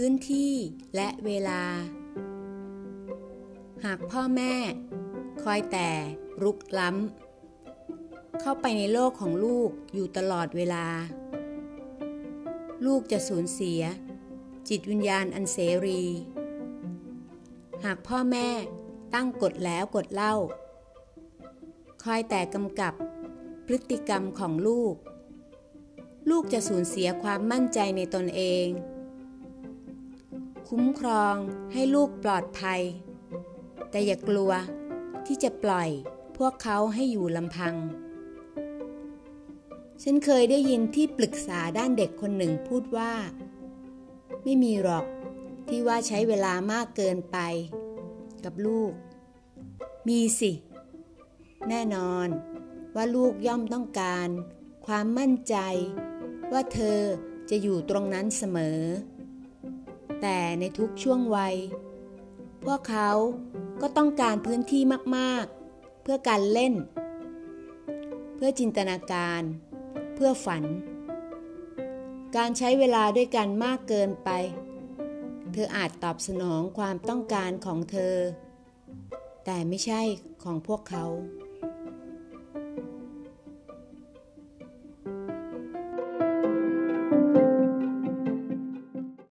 พื้นที่และเวลา หากพ่อแม่ คอยแต่รุกล้ำ เข้าไปในโลกของลูกอยู่ตลอดเวลา ลูกจะสูญเสีย จิตวิญญาณอันเสรี หากพ่อแม่ตั้งกฎแล้วกฎเล่า คอยแต่กำกับพฤติกรรมของลูก ลูกจะสูญเสียความมั่นใจในตนเอง คุ้มครองให้ลูกปลอดภัย แต่อย่ากลัวที่จะปล่อยพวกเขาให้อยู่ลำพัง ฉันเคยได้ยินที่ปรึกษาด้านเด็กคนหนึ่งพูดว่า ไม่มีหรอกที่ว่าใช้เวลามากเกินไป กับลูก มีสิ แน่นอนว่าลูกย่อมต้องการ ความมั่นใจ ว่าเธอจะอยู่ตรงนั้นเสมอ แต่ในทุกช่วงวัย พวกเขาก็ต้องการพื้นที่มากๆ เพื่อการเล่น เพื่อจินตนาการ เพื่อฝัน การใช้เวลาด้วยกันมากเกินไป เธออาจตอบสนองความต้องการของเธอ แต่ไม่ใช่ของพวกเขา